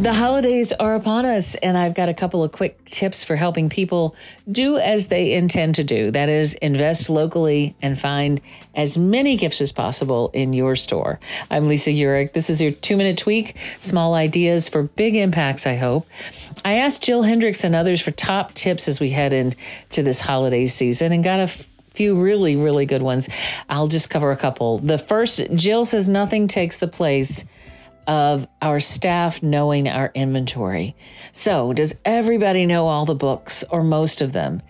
The holidays are upon us, and I've got a couple of quick tips for helping people do as they intend to do. That is, invest locally and find as many gifts as possible in your store. I'm Lisa Urick. This is your two minute tweak, small ideas for big impacts, I hope. I asked Jill Hendrix and others for top tips as we head into this holiday season and got a few really, really good ones. I'll just cover a couple. The first, Jill says nothing takes the place of our staff knowing our inventory. So, does everybody know all the books or most of them?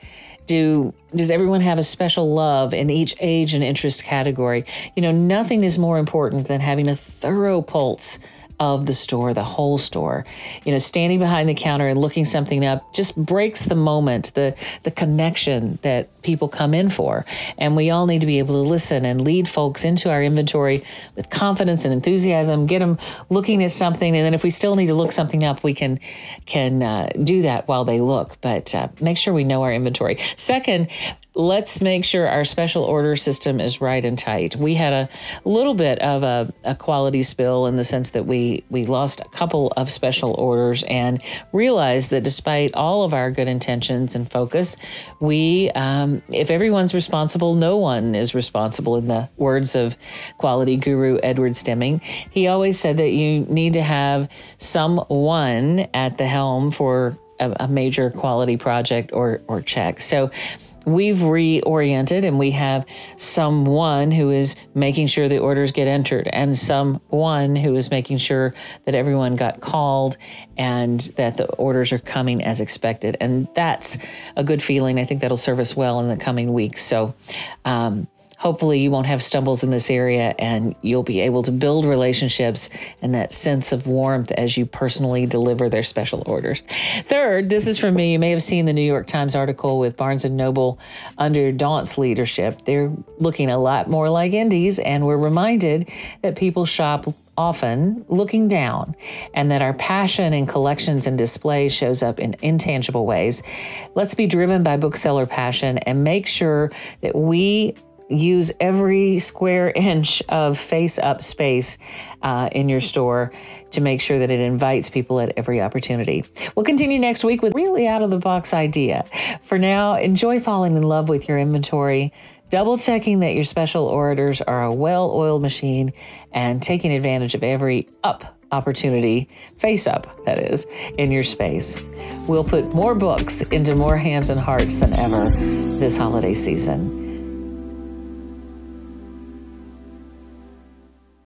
Do does everyone have a special love in each age and interest category? You know, nothing is more important than having a thorough pulse of the store, the whole store. You know, standing behind the counter and looking something up just breaks the moment, the the connection that people come in for. And we all need to be able to listen and lead folks into our inventory with confidence and enthusiasm, get them looking at something and then if we still need to look something up, we can can uh, do that while they look, but uh, make sure we know our inventory. Second, let's make sure our special order system is right and tight. We had a little bit of a, a, quality spill in the sense that we we lost a couple of special orders and realized that despite all of our good intentions and focus, we um, if everyone's responsible, no one is responsible. In the words of quality guru Edwards Deming, he always said that you need to have someone at the helm for a, a major quality project or or check. So we've reoriented and we have someone who is making sure the orders get entered and someone who is making sure that everyone got called and that the orders are coming as expected. And that's a good feeling. I think that'll serve us well in the coming weeks. So, um, hopefully you won't have stumbles in this area and you'll be able to build relationships and that sense of warmth as you personally deliver their special orders. Third, this is from me. You may have seen the New York Times article with Barnes and Noble under Daunt's leadership. They're looking a lot more like indies and we're reminded that people shop often looking down, and that our passion in collections and displays shows up in intangible ways. Let's be driven by bookseller passion and make sure that we use every square inch of face up space uh, in your store to make sure that it invites people at every opportunity. We'll continue next week with really out of the box idea. For now, enjoy falling in love with your inventory. Double checking that your special orders are a well oiled machine and taking advantage of every up opportunity, face up, that is, in your space. We'll put more books into more hands and hearts than ever this holiday season.